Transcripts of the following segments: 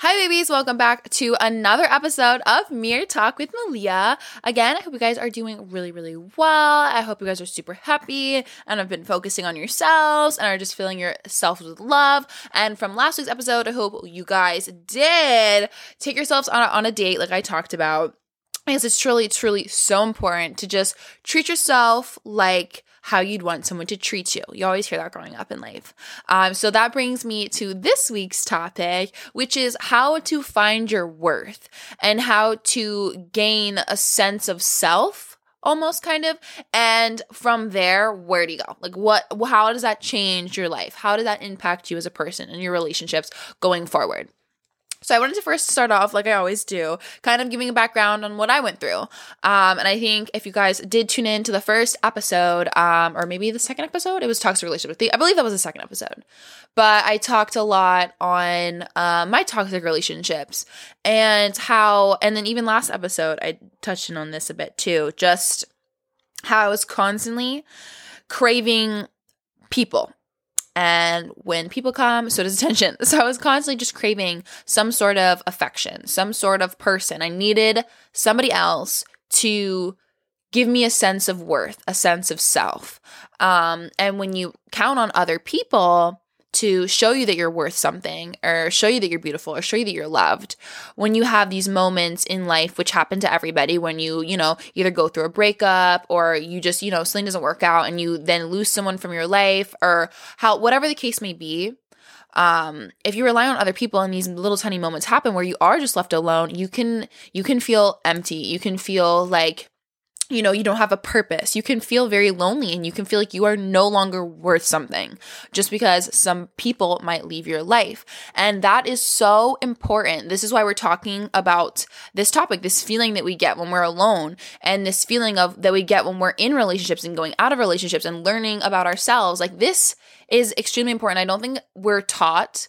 Hi, babies. Welcome back to another episode of Mirror Talk with Malia. Again, I hope you guys are doing really, really well. I hope you guys are super happy and have been focusing on yourselves and are just filling yourselves with love. And from last week's episode, I hope you guys did take yourselves on a, on a date, like I talked about. Because it's truly, truly so important to just treat yourself like how you'd want someone to treat you. You always hear that growing up in life. Um, so that brings me to this week's topic, which is how to find your worth and how to gain a sense of self almost kind of and from there where do you go like what how does that change your life how does that impact you as a person and your relationships going forward so I wanted to first start off, like I always do, kind of giving a background on what I went through. Um, and I think if you guys did tune in to the first episode, um, or maybe the second episode, it was toxic relationship. With the, I believe that was the second episode. But I talked a lot on uh, my toxic relationships and how, and then even last episode, I touched in on this a bit too, just how I was constantly craving people and when people come, so does attention. So I was constantly just craving some sort of affection, some sort of person. I needed somebody else to give me a sense of worth, a sense of self. Um, and when you count on other people, to show you that you're worth something or show you that you're beautiful or show you that you're loved. When you have these moments in life which happen to everybody when you you know either go through a breakup or you just you know something doesn't work out and you then lose someone from your life or how whatever the case may be um, if you rely on other people and these little tiny moments happen where you are just left alone you can you can feel empty. You can feel like you know, you don't have a purpose. You can feel very lonely and you can feel like you are no longer worth something just because some people might leave your life. And that is so important. This is why we're talking about this topic, this feeling that we get when we're alone and this feeling of that we get when we're in relationships and going out of relationships and learning about ourselves. Like this is extremely important. I don't think we're taught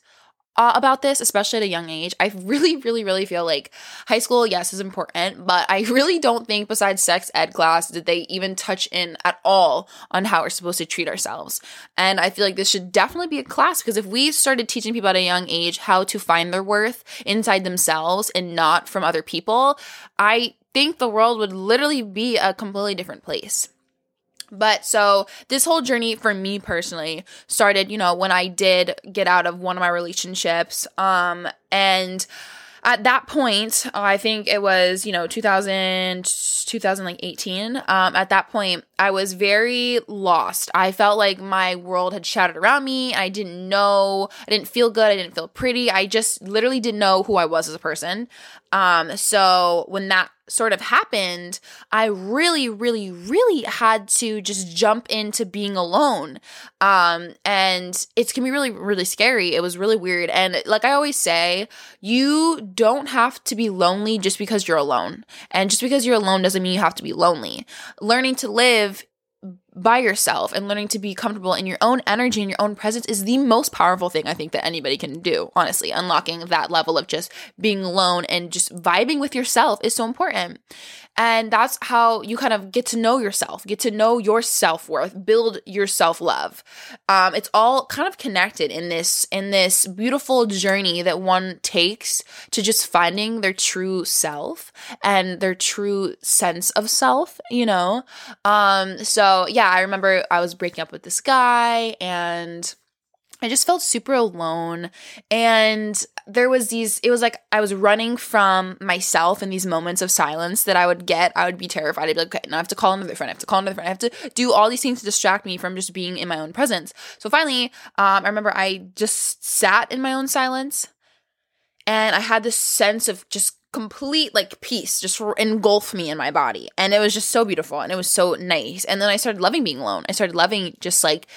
uh, about this, especially at a young age. I really, really, really feel like high school, yes, is important, but I really don't think, besides sex ed class, did they even touch in at all on how we're supposed to treat ourselves. And I feel like this should definitely be a class because if we started teaching people at a young age how to find their worth inside themselves and not from other people, I think the world would literally be a completely different place. But so this whole journey for me personally started, you know, when I did get out of one of my relationships. Um, and at that point, I think it was, you know, 2000, 2018. Um, at that point, I was very lost. I felt like my world had shattered around me. I didn't know, I didn't feel good. I didn't feel pretty. I just literally didn't know who I was as a person. Um, so when that sort of happened, I really, really, really had to just jump into being alone. Um, and it's gonna be really, really scary. It was really weird. And like I always say, you don't have to be lonely just because you're alone. And just because you're alone doesn't mean you have to be lonely. Learning to live by yourself and learning to be comfortable in your own energy and your own presence is the most powerful thing I think that anybody can do, honestly. Unlocking that level of just being alone and just vibing with yourself is so important. And that's how you kind of get to know yourself, get to know your self worth, build your self love. Um, it's all kind of connected in this in this beautiful journey that one takes to just finding their true self and their true sense of self. You know, um, so yeah, I remember I was breaking up with this guy and I just felt super alone. And there was these, it was like I was running from myself in these moments of silence that I would get. I would be terrified. I'd be like, okay, now I have to call another friend. I have to call another friend. I have to do all these things to distract me from just being in my own presence. So finally, um, I remember I just sat in my own silence and I had this sense of just complete like peace just engulf me in my body and it was just so beautiful and it was so nice and then i started loving being alone i started loving just like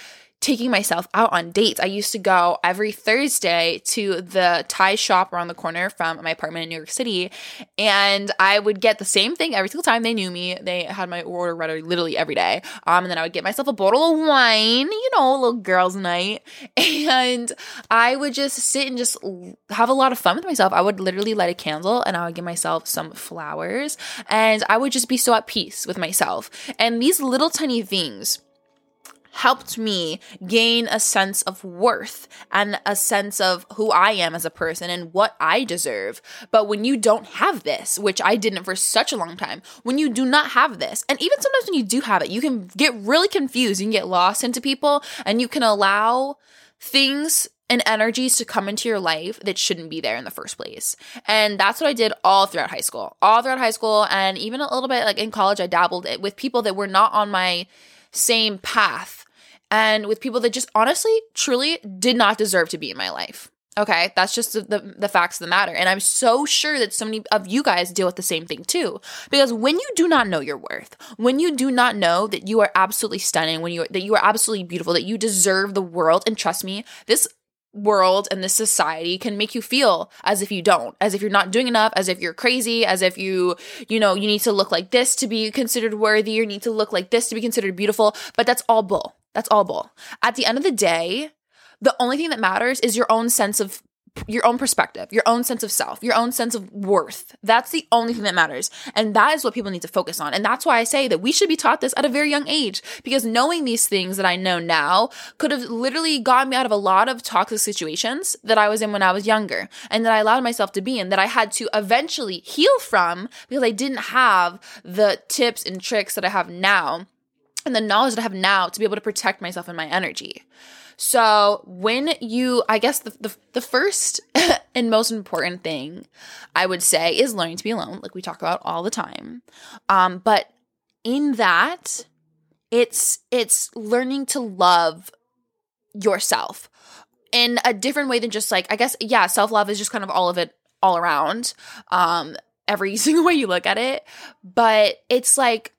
taking myself out on dates. I used to go every Thursday to the Thai shop around the corner from my apartment in New York City, and I would get the same thing every single time. They knew me. They had my order ready literally every day. Um, and then I would get myself a bottle of wine, you know, a little girls' night, and I would just sit and just have a lot of fun with myself. I would literally light a candle and I would give myself some flowers, and I would just be so at peace with myself. And these little tiny things helped me gain a sense of worth and a sense of who I am as a person and what I deserve. But when you don't have this, which I didn't for such a long time, when you do not have this, and even sometimes when you do have it, you can get really confused. You can get lost into people and you can allow things and energies to come into your life that shouldn't be there in the first place. And that's what I did all throughout high school. All throughout high school and even a little bit like in college I dabbled it with people that were not on my same path and with people that just honestly truly did not deserve to be in my life. Okay, that's just the, the, the, facts of the matter. And I'm so sure that so many of you guys deal with the same thing too. Because when you do not know your worth, when you do not know that you are absolutely stunning, when you that you are absolutely beautiful, that you deserve the world, and trust me, this world and this society can make you feel as if you don't as if you're not doing enough as if you're crazy as if you you know you need to look like this to be considered worthy or need to look like this to be considered beautiful but that's all bull that's all bull at the end of the day the only thing that matters is your own sense of your own perspective, your own sense of self, your own sense of worth. That's the only thing that matters. And that is what people need to focus on. And that's why I say that we should be taught this at a very young age because knowing these things that I know now could have literally gotten me out of a lot of toxic situations that I was in when I was younger and that I allowed myself to be in that I had to eventually heal from because I didn't have the tips and tricks that I have now and the knowledge that I have now to be able to protect myself and my energy. So when you, I guess the, the, the first and most important thing I would say is learning to be alone, like we talk about all the time. Um, but in that, it's it's learning to love yourself in a different way than just like I guess yeah, self love is just kind of all of it all around. Um, every single way you look at it, but it's like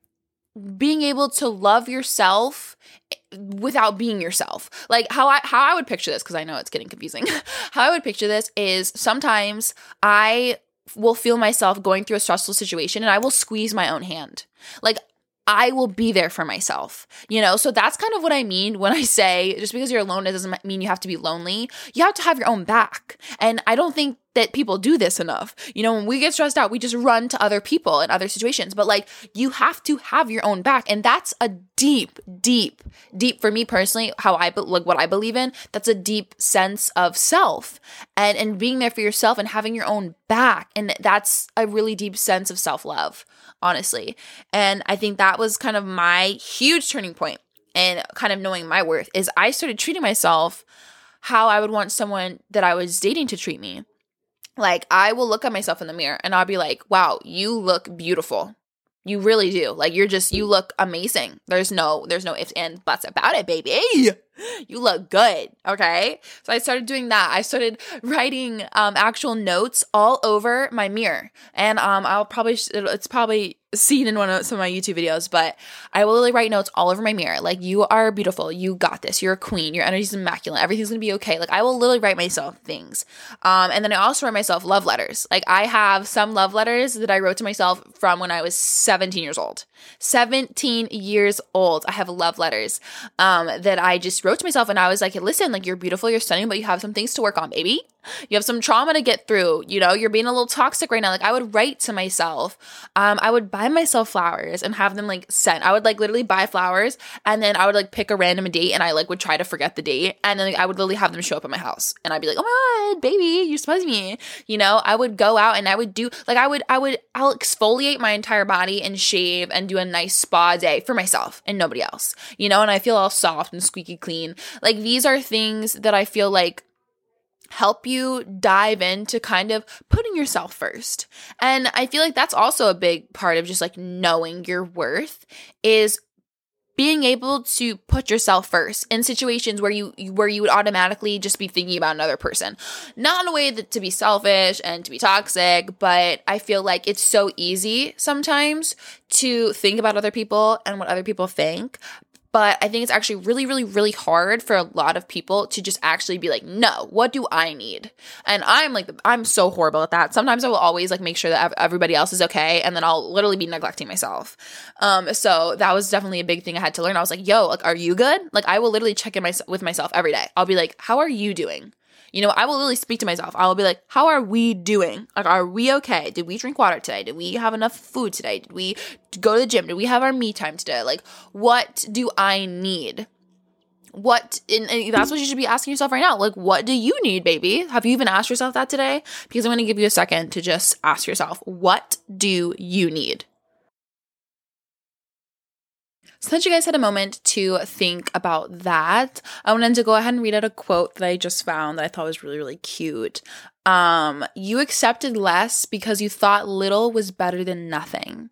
being able to love yourself eh, without being yourself. Like how I how I would picture this because I know it's getting confusing. how I would picture this is sometimes I will feel myself going through a stressful situation and I will squeeze my own hand. Like I will be there for myself, you know? So that's kind of what I mean when I say just because you're alone, it doesn't mean you have to be lonely. You have to have your own back. And I don't think that people do this enough. You know, when we get stressed out, we just run to other people in other situations. But like, you have to have your own back. And that's a deep, deep, deep, for me personally, how I, like what I believe in, that's a deep sense of self and, and being there for yourself and having your own back. And that's a really deep sense of self love honestly. And I think that was kind of my huge turning point and kind of knowing my worth is I started treating myself how I would want someone that I was dating to treat me. Like I will look at myself in the mirror and I'll be like, "Wow, you look beautiful." You really do. Like you're just you look amazing. There's no there's no ifs and buts about it, baby. You look good. Okay. So I started doing that. I started writing um actual notes all over my mirror. And um I'll probably it's probably seen in one of some of my YouTube videos, but I will literally write notes all over my mirror. Like, you are beautiful. You got this. You're a queen. Your energy is immaculate. Everything's gonna be okay. Like, I will literally write myself things. Um, and then I also write myself love letters. Like, I have some love letters that I wrote to myself from when I was 17 years old. 17 years old. I have love letters um, that I just wrote to myself, and I was like, listen, like, you're beautiful, you're stunning, but you have some things to work on, baby. You have some trauma to get through. You know, you're being a little toxic right now. Like, I would write to myself. Um, I would buy myself flowers and have them like sent. I would like literally buy flowers and then I would like pick a random date and I like would try to forget the date. And then like, I would literally have them show up at my house and I'd be like, oh my God, baby, you surprised me. You know, I would go out and I would do like, I would, I would, I'll exfoliate my entire body and shave and do a nice spa day for myself and nobody else, you know, and I feel all soft and squeaky clean. Like, these are things that I feel like help you dive into kind of putting yourself first. And I feel like that's also a big part of just like knowing your worth is being able to put yourself first in situations where you where you would automatically just be thinking about another person not in a way that to be selfish and to be toxic but i feel like it's so easy sometimes to think about other people and what other people think but I think it's actually really, really, really hard for a lot of people to just actually be like, no, what do I need? And I'm like, I'm so horrible at that. Sometimes I will always like make sure that everybody else is okay. And then I'll literally be neglecting myself. Um, so that was definitely a big thing I had to learn. I was like, yo, like, are you good? Like, I will literally check in my, with myself every day. I'll be like, how are you doing? You know, I will really speak to myself. I will be like, how are we doing? Like, are we okay? Did we drink water today? Did we have enough food today? Did we go to the gym? Did we have our me time today? Like, what do I need? what and, and that's what you should be asking yourself right now like what do you need baby have you even asked yourself that today because i'm going to give you a second to just ask yourself what do you need so that you guys had a moment to think about that, I wanted to go ahead and read out a quote that I just found that I thought was really, really cute. Um, you accepted less because you thought little was better than nothing.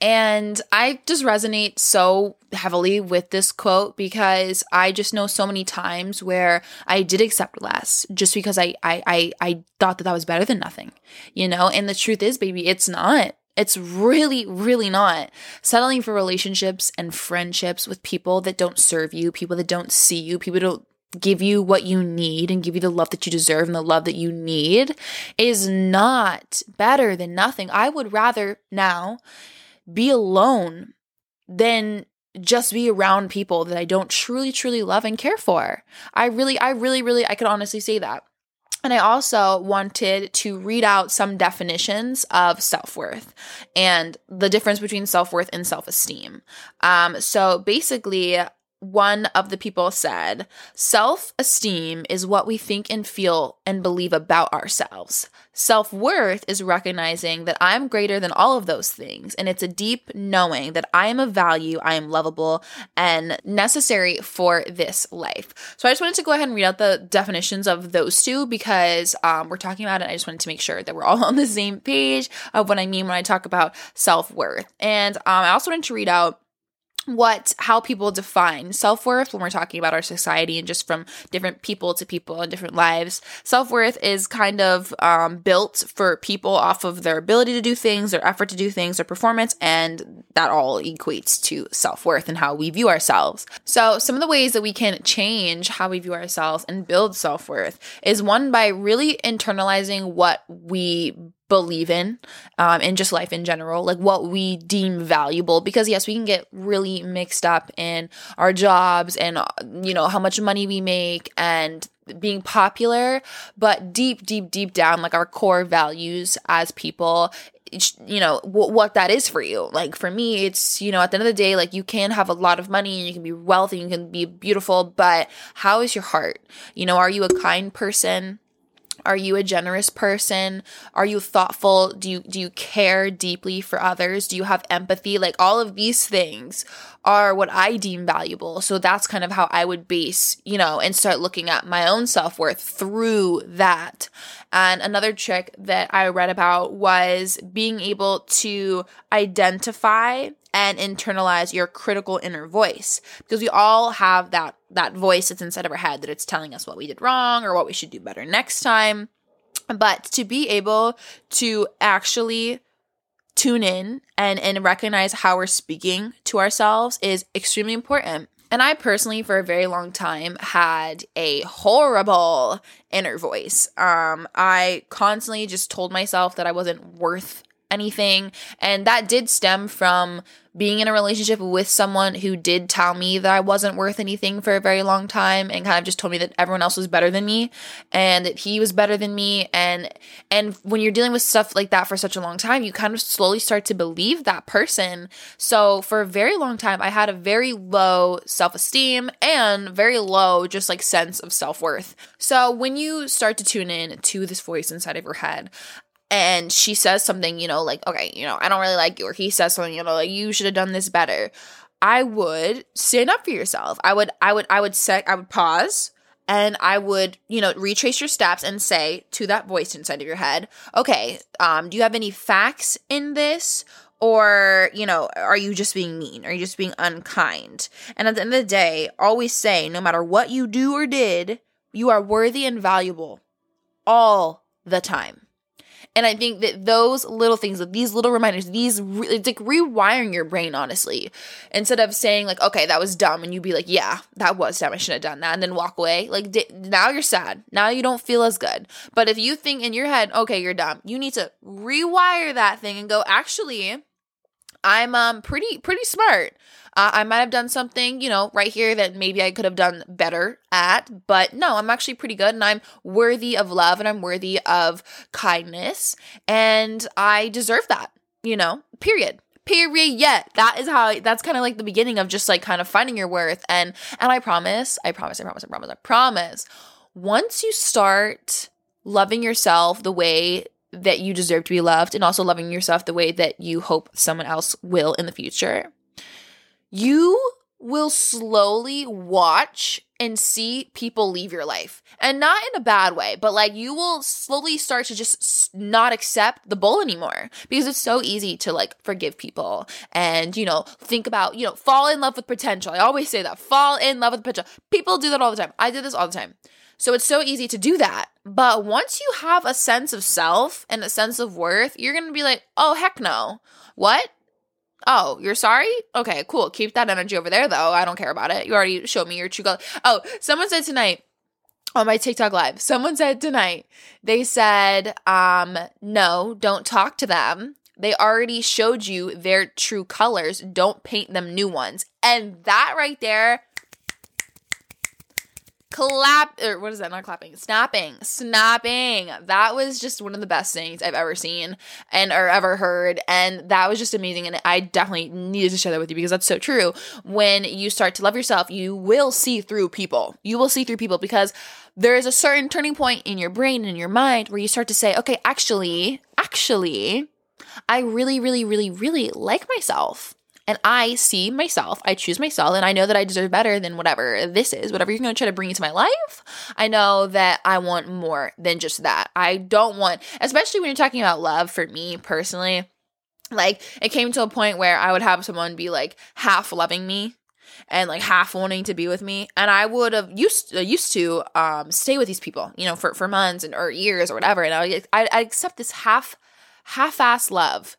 And I just resonate so heavily with this quote because I just know so many times where I did accept less just because I I I, I thought that that was better than nothing, you know. And the truth is, baby, it's not. It's really, really not. Settling for relationships and friendships with people that don't serve you, people that don't see you, people that don't give you what you need and give you the love that you deserve and the love that you need is not better than nothing. I would rather now be alone than just be around people that I don't truly, truly love and care for. I really, I really, really, I could honestly say that. And I also wanted to read out some definitions of self worth and the difference between self worth and self esteem. Um, so basically, one of the people said, Self esteem is what we think and feel and believe about ourselves. Self worth is recognizing that I'm greater than all of those things. And it's a deep knowing that I am of value, I am lovable, and necessary for this life. So I just wanted to go ahead and read out the definitions of those two because um, we're talking about it. I just wanted to make sure that we're all on the same page of what I mean when I talk about self worth. And um, I also wanted to read out what how people define self-worth when we're talking about our society and just from different people to people and different lives. Self-worth is kind of um, built for people off of their ability to do things their effort to do things their performance and that all equates to self-worth and how we view ourselves. So some of the ways that we can change how we view ourselves and build self-worth is one by really internalizing what we believe in um, and just life in general, like what we deem valuable. Because, yes, we can get really mixed up in our jobs and, you know, how much money we make and being popular, but deep, deep, deep down, like our core values as people you know w- what that is for you. Like for me it's you know at the end of the day like you can have a lot of money and you can be wealthy and you can be beautiful but how is your heart? You know are you a kind person are you a generous person? Are you thoughtful? Do you do you care deeply for others? Do you have empathy? Like all of these things are what I deem valuable. So that's kind of how I would base, you know, and start looking at my own self-worth through that. And another trick that I read about was being able to identify and internalize your critical inner voice. Because we all have that that voice that's inside of our head that it's telling us what we did wrong or what we should do better next time. But to be able to actually tune in and and recognize how we're speaking to ourselves is extremely important. And I personally, for a very long time, had a horrible inner voice. Um, I constantly just told myself that I wasn't worth anything. And that did stem from being in a relationship with someone who did tell me that I wasn't worth anything for a very long time and kind of just told me that everyone else was better than me and that he was better than me and and when you're dealing with stuff like that for such a long time you kind of slowly start to believe that person. So for a very long time I had a very low self-esteem and very low just like sense of self-worth. So when you start to tune in to this voice inside of your head, and she says something, you know, like, okay, you know, I don't really like you, or he says something, you know, like you should have done this better. I would stand up for yourself. I would, I would, I would set, I would pause and I would, you know, retrace your steps and say to that voice inside of your head, okay, um, do you have any facts in this? Or, you know, are you just being mean? Are you just being unkind? And at the end of the day, always say, no matter what you do or did, you are worthy and valuable all the time. And I think that those little things, these little reminders, these re- it's like rewiring your brain, honestly, instead of saying like, okay, that was dumb, and you'd be like, yeah, that was dumb, I shouldn't have done that, and then walk away. Like d- now you're sad, now you don't feel as good. But if you think in your head, okay, you're dumb, you need to rewire that thing and go, actually, I'm um pretty pretty smart. Uh, I might have done something, you know, right here that maybe I could have done better at, but no, I'm actually pretty good and I'm worthy of love and I'm worthy of kindness and I deserve that, you know, period. Period. Yet that is how that's kind of like the beginning of just like kind of finding your worth. And and I promise, I promise, I promise, I promise, I promise. Once you start loving yourself the way that you deserve to be loved and also loving yourself the way that you hope someone else will in the future, you will slowly watch and see people leave your life. And not in a bad way, but like you will slowly start to just not accept the bull anymore because it's so easy to like forgive people and, you know, think about, you know, fall in love with potential. I always say that fall in love with potential. People do that all the time. I did this all the time. So it's so easy to do that. But once you have a sense of self and a sense of worth, you're going to be like, oh, heck no. What? Oh, you're sorry? Okay, cool. Keep that energy over there, though. I don't care about it. You already showed me your true color. Oh, someone said tonight on my TikTok live, someone said tonight, they said, um, no, don't talk to them. They already showed you their true colors. Don't paint them new ones. And that right there clap or what is that? Not clapping. Snapping. Snapping. That was just one of the best things i've ever seen and or ever heard. And that was just amazing. And i definitely needed to share that with you because that's so true. When you start to love yourself you will see through people. You will see through people because there is a certain turning point in your brain and your mind where you start to say okay actually actually i really really really really like myself and I see myself, I choose myself, and I know that I deserve better than whatever this is, whatever you're to try to bring into my life. I know that I want more than just that. I don't want, especially when you're talking about love for me personally, like it came to a point where I would have someone be like half loving me and like half wanting to be with me and i would have used uh, used to um stay with these people you know for for months and or years or whatever and i i, I accept this half half-ass love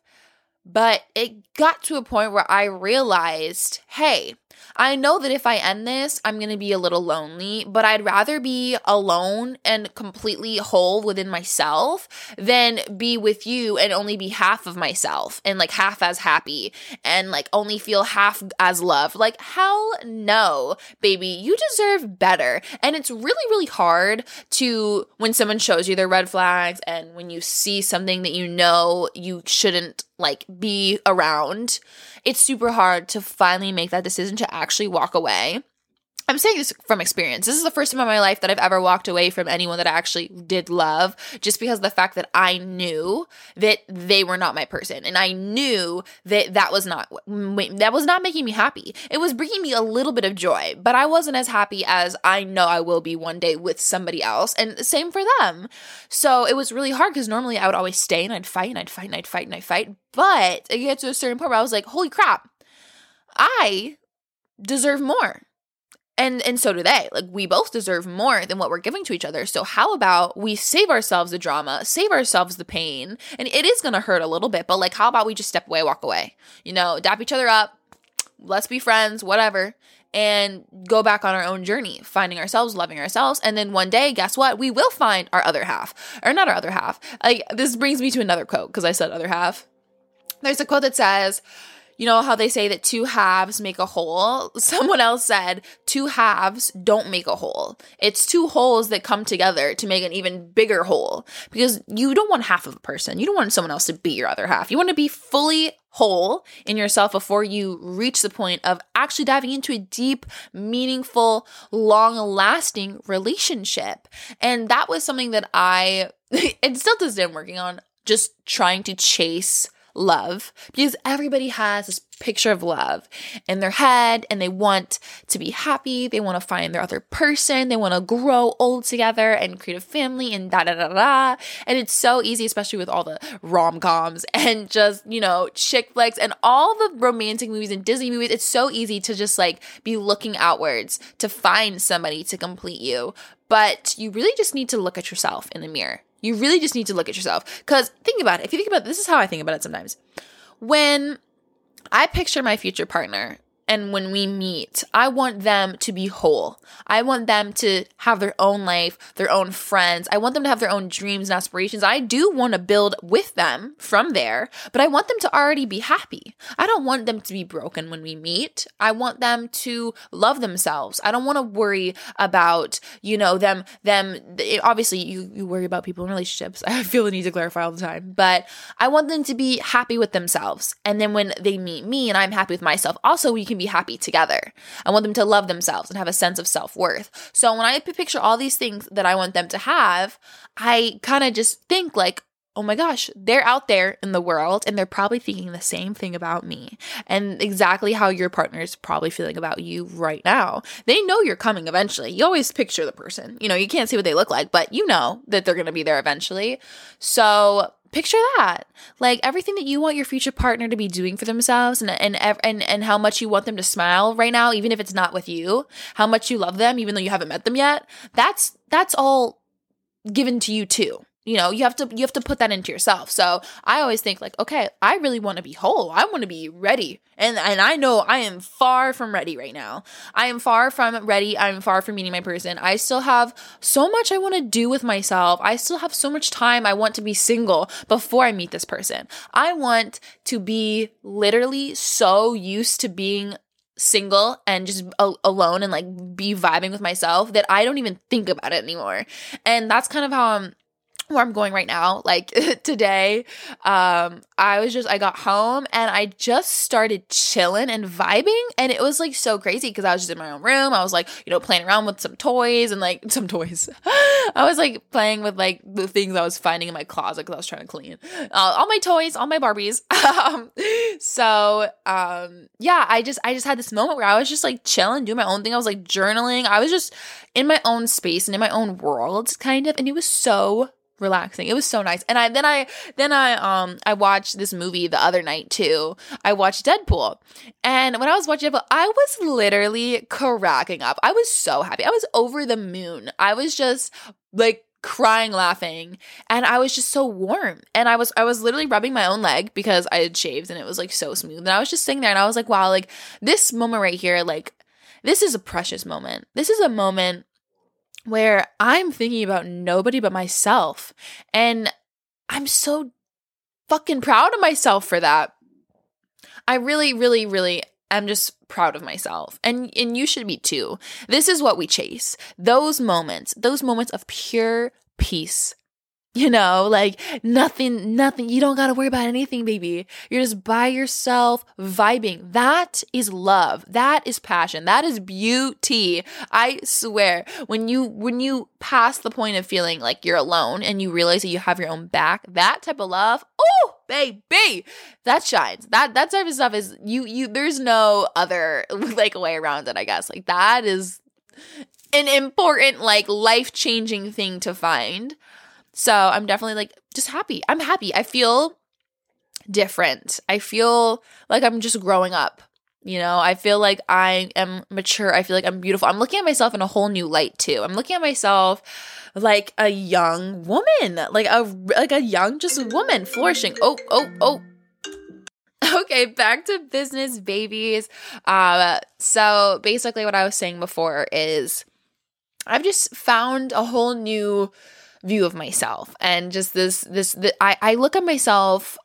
but it got to a point where I realized, hey, I know that if I end this, I'm going to be a little lonely, but I'd rather be alone and completely whole within myself than be with you and only be half of myself and like half as happy and like only feel half as loved. Like, hell no, baby, you deserve better. And it's really, really hard to, when someone shows you their red flags and when you see something that you know you shouldn't like be around it's super hard to finally make that decision to actually walk away. I'm saying this from experience. This is the first time in my life that I've ever walked away from anyone that I actually did love just because the fact that I knew that they were not my person and I knew that that was not mm, that was not making me happy. It was bringing me a little bit of joy, but I wasn't as happy as I know I will be one day with somebody else and same for them. So it was really hard because normally I would always stay and I'd fight and I'd fight and I'd fight and I'd fight, but it get to a certain point where I was like, "Holy crap. I deserve more." And and so do they. Like we both deserve more than what we're giving to each other. So how about we save ourselves the drama save ourselves the pain and it is going to hurt a little bit but like how about we just step away walk away? You know dap each other up let's be friends whatever and go back on our own journey finding ourselves loving ourselves and then one day guess what? We will find our other half. Or not our other half. Like this brings me to another quote because i said other half. There's a quote that says you know how they say that two halves make a whole? Someone else said two halves don't make a whole. It's two wholes that come together to make an even bigger whole because you don't want half of a person. You don't want someone else to be your other half. You want to be fully whole in yourself before you reach the point of actually diving into a deep, meaningful, long lasting relationship. And that was something that I, and still day, I'm working on just trying to chase love because everybody has this picture of love in their head and they want to be happy. They want to find their other person. They want to grow old together and create a family and da da da da. And it's so easy, especially with all the rom coms and just, you know, chick flicks and all the romantic movies and Disney movies. It's so easy to just like be looking outwards to find somebody to complete you. But you really just need to look at yourself in the mirror you really just need to look at yourself. Because think about it. If you think about it, this is how I think about it sometimes. When I picture my future partner, and when we meet, I want them to be whole. I want them to have their own life, their own friends. I want them to have their own dreams and aspirations. I do want to build with them from there, but I want them to already be happy. I don't want them to be broken when we meet. I want them to love themselves. I don't want to worry about, you know, them them obviously you you worry about people in relationships. I feel the need to clarify all the time, but I want them to be happy with themselves. And then when they meet me and I'm happy with myself, also we can can be happy together. I want them to love themselves and have a sense of self worth. So when I picture all these things that I want them to have, I kind of just think like, oh my gosh, they're out there in the world and they're probably thinking the same thing about me and exactly how your partner is probably feeling about you right now. They know you're coming eventually. You always picture the person. You know, you can't see what they look like, but you know that they're going to be there eventually. So picture that. Like everything that you want your future partner to be doing for themselves and and and and how much you want them to smile right now even if it's not with you how much you love them even though you haven't met them yet that's that's all given to you too you know you have to you have to put that into yourself. So i always think like okay i really want to be whole. I want to be ready. And and i know i am far from ready right now. I am far from ready. I'm far from meeting my person. I still have so much i want to do with myself. I still have so much time i want to be single before i meet this person. I want to be literally so used to being single and just a- alone and like be vibing with myself that I don't even think about it anymore. And that's kind of how I'm where I'm going right now. Like today, um, I was just I got home and I just started chilling and vibing, and it was like so crazy because I was just in my own room. I was like, you know, playing around with some toys and like some toys. I was like playing with like the things I was finding in my closet because I was trying to clean uh, all my toys, all my Barbies. um, so um, yeah, I just I just had this moment where I was just like chilling, doing my own thing. I was like journaling. I was just in my own space and in my own world, kind of, and it was so relaxing. It was so nice. And I then I then I um I watched this movie the other night too. I watched Deadpool. And when I was watching Deadpool, I was literally cracking up. I was so happy. I was over the moon. I was just like crying laughing and i was just so warm and i was i was literally rubbing my own leg because i had shaved and it was like so smooth and i was just sitting there and i was like wow like this moment right here like this is a precious moment this is a moment where I'm thinking about nobody but myself. And I'm so fucking proud of myself for that. I really, really, really am just proud of myself. And and you should be too. This is what we chase. Those moments, those moments of pure peace you know, like nothing, nothing. You don't got to worry about anything, baby. You're just by yourself, vibing. That is love. That is passion. That is beauty. I swear, when you when you pass the point of feeling like you're alone and you realize that you have your own back, that type of love, oh baby, that shines. That that type of stuff is you you. There's no other like way around it. I guess like that is an important like life changing thing to find. So I'm definitely like just happy. I'm happy. I feel different. I feel like I'm just growing up. You know, I feel like I am mature. I feel like I'm beautiful. I'm looking at myself in a whole new light too. I'm looking at myself like a young woman, like a like a young just woman flourishing. Oh, oh, oh. Okay, back to business babies. Uh so basically what I was saying before is I've just found a whole new view of myself and just this this I I look at myself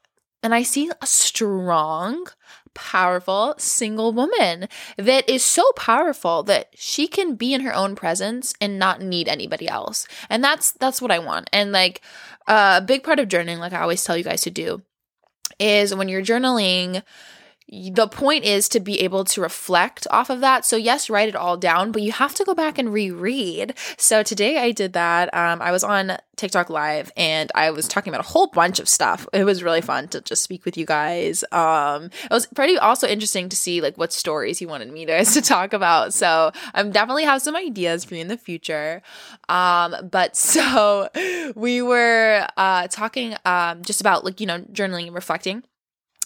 and I see a strong powerful single woman that is so powerful that she can be in her own presence and not need anybody else. And that's that's what I want. And like uh, a big part of journaling like I always tell you guys to do is when you're journaling the point is to be able to reflect off of that. So, yes, write it all down, but you have to go back and reread. So, today I did that. Um, I was on TikTok Live and I was talking about a whole bunch of stuff. It was really fun to just speak with you guys. Um, it was pretty also interesting to see like what stories you wanted me guys to talk about. So, I'm definitely have some ideas for you in the future. Um, but so we were uh, talking um, just about like, you know, journaling and reflecting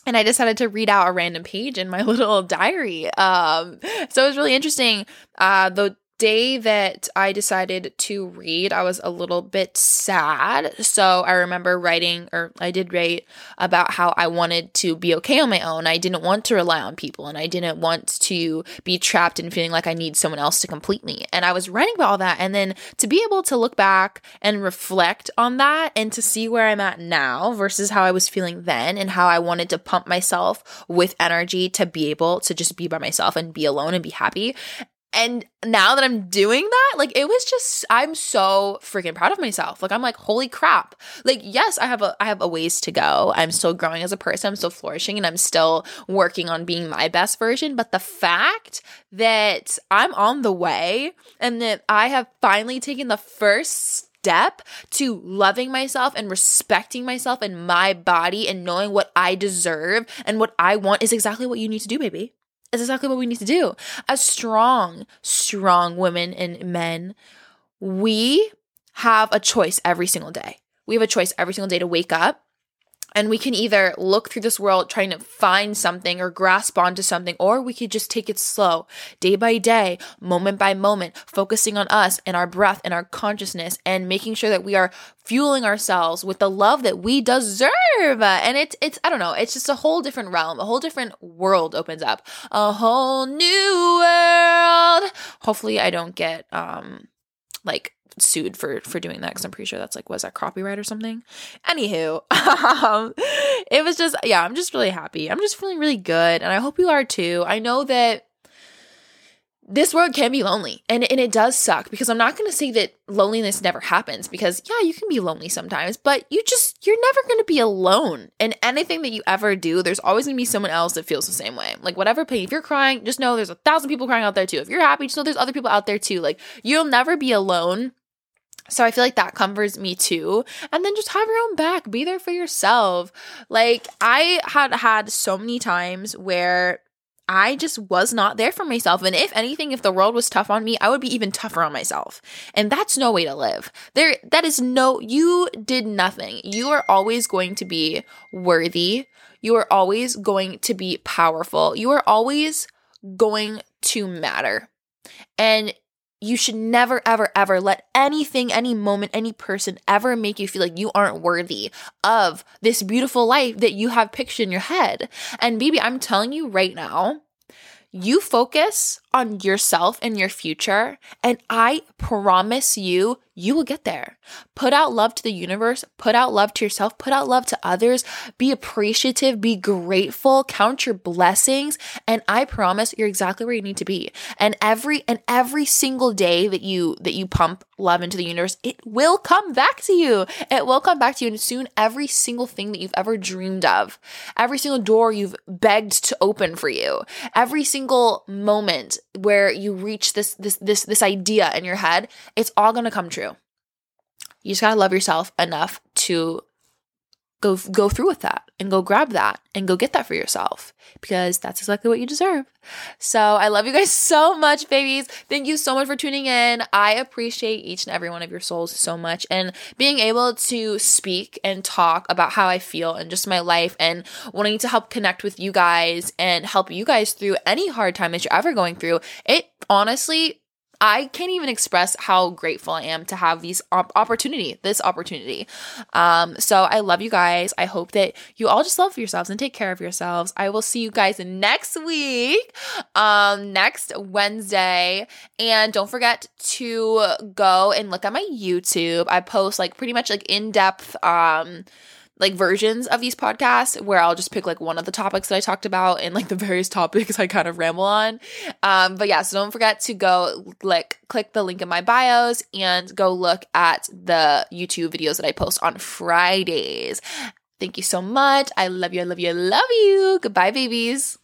and I decided to read out a random page in my little diary. Um, so it was really interesting. Uh, the day that I decided to read, I was a little bit sad. So I remember writing, or I did write about how I wanted to be okay on my own. I didn't want to rely on people and I didn't want to be trapped in feeling like I need someone else to complete me. And I was writing about all that. And then to be able to look back and reflect on that and to see where I'm at now versus how I was feeling then and how I wanted to pump myself with energy to be able to just be by myself and be alone and be happy and now that I'm doing that, like it was just I'm so freaking proud of myself. Like I'm like, holy crap. Like, yes, I have a I have a ways to go. I'm still growing as a person, I'm still flourishing, and I'm still working on being my best version. But the fact that I'm on the way and that I have finally taken the first step to loving myself and respecting myself and my body and knowing what I deserve and what I want is exactly what you need to do, baby is exactly what we need to do. As strong, strong women and men, we have a choice every single day. We have a choice every single day to wake up and we can either look through this world trying to find something or grasp onto something, or we could just take it slow, day by day, moment by moment, focusing on us and our breath and our consciousness and making sure that we are fueling ourselves with the love that we deserve. And it's, it's, I don't know, it's just a whole different realm, a whole different world opens up, a whole new world. Hopefully, I don't get, um, like sued for for doing that because I'm pretty sure that's like was that copyright or something. Anywho, um, it was just yeah, I'm just really happy. I'm just feeling really good, and I hope you are too. I know that this world can be lonely and, and it does suck because i'm not going to say that loneliness never happens because yeah you can be lonely sometimes but you just you're never going to be alone in anything that you ever do there's always going to be someone else that feels the same way like whatever pain if you're crying just know there's a thousand people crying out there too if you're happy just know there's other people out there too like you'll never be alone so I feel like that comforts me too. And then just have your own back, be there for yourself. Like I had had so many times where I just was not there for myself. And if anything, if the world was tough on me, I would be even tougher on myself. And that's no way to live. There, that is no, you did nothing. You are always going to be worthy. You are always going to be powerful. You are always going to matter. And you should never, ever, ever let anything, any moment, any person ever make you feel like you aren't worthy of this beautiful life that you have pictured in your head. And baby, I'm telling you right now, you focus on yourself and your future, and I promise you, you will get there. Put out love to the universe, put out love to yourself, put out love to others, be appreciative, be grateful, count your blessings, and I promise you're exactly where you need to be. And every and every single day that you that you pump love into the universe, it will come back to you. It will come back to you and soon every single thing that you've ever dreamed of, every single door you've begged to open for you, every single moment where you reach this this this this idea in your head, it's all going to come true. You just got to love yourself enough to go go through with that and go grab that and go get that for yourself because that's exactly what you deserve. So, I love you guys so much, babies. Thank you so much for tuning in. I appreciate each and every one of your souls so much and being able to speak and talk about how I feel and just my life and wanting to help connect with you guys and help you guys through any hard time that you're ever going through. It honestly I can't even express how grateful I am to have these op- opportunity, this opportunity. Um, so I love you guys. I hope that you all just love yourselves and take care of yourselves. I will see you guys next week, um, next Wednesday, and don't forget to go and look at my YouTube. I post like pretty much like in depth, um like versions of these podcasts where I'll just pick like one of the topics that I talked about and like the various topics I kind of ramble on. Um, but yeah, so don't forget to go like click the link in my bios and go look at the YouTube videos that I post on Fridays. Thank you so much. I love you. I love you. I love you. Goodbye, babies.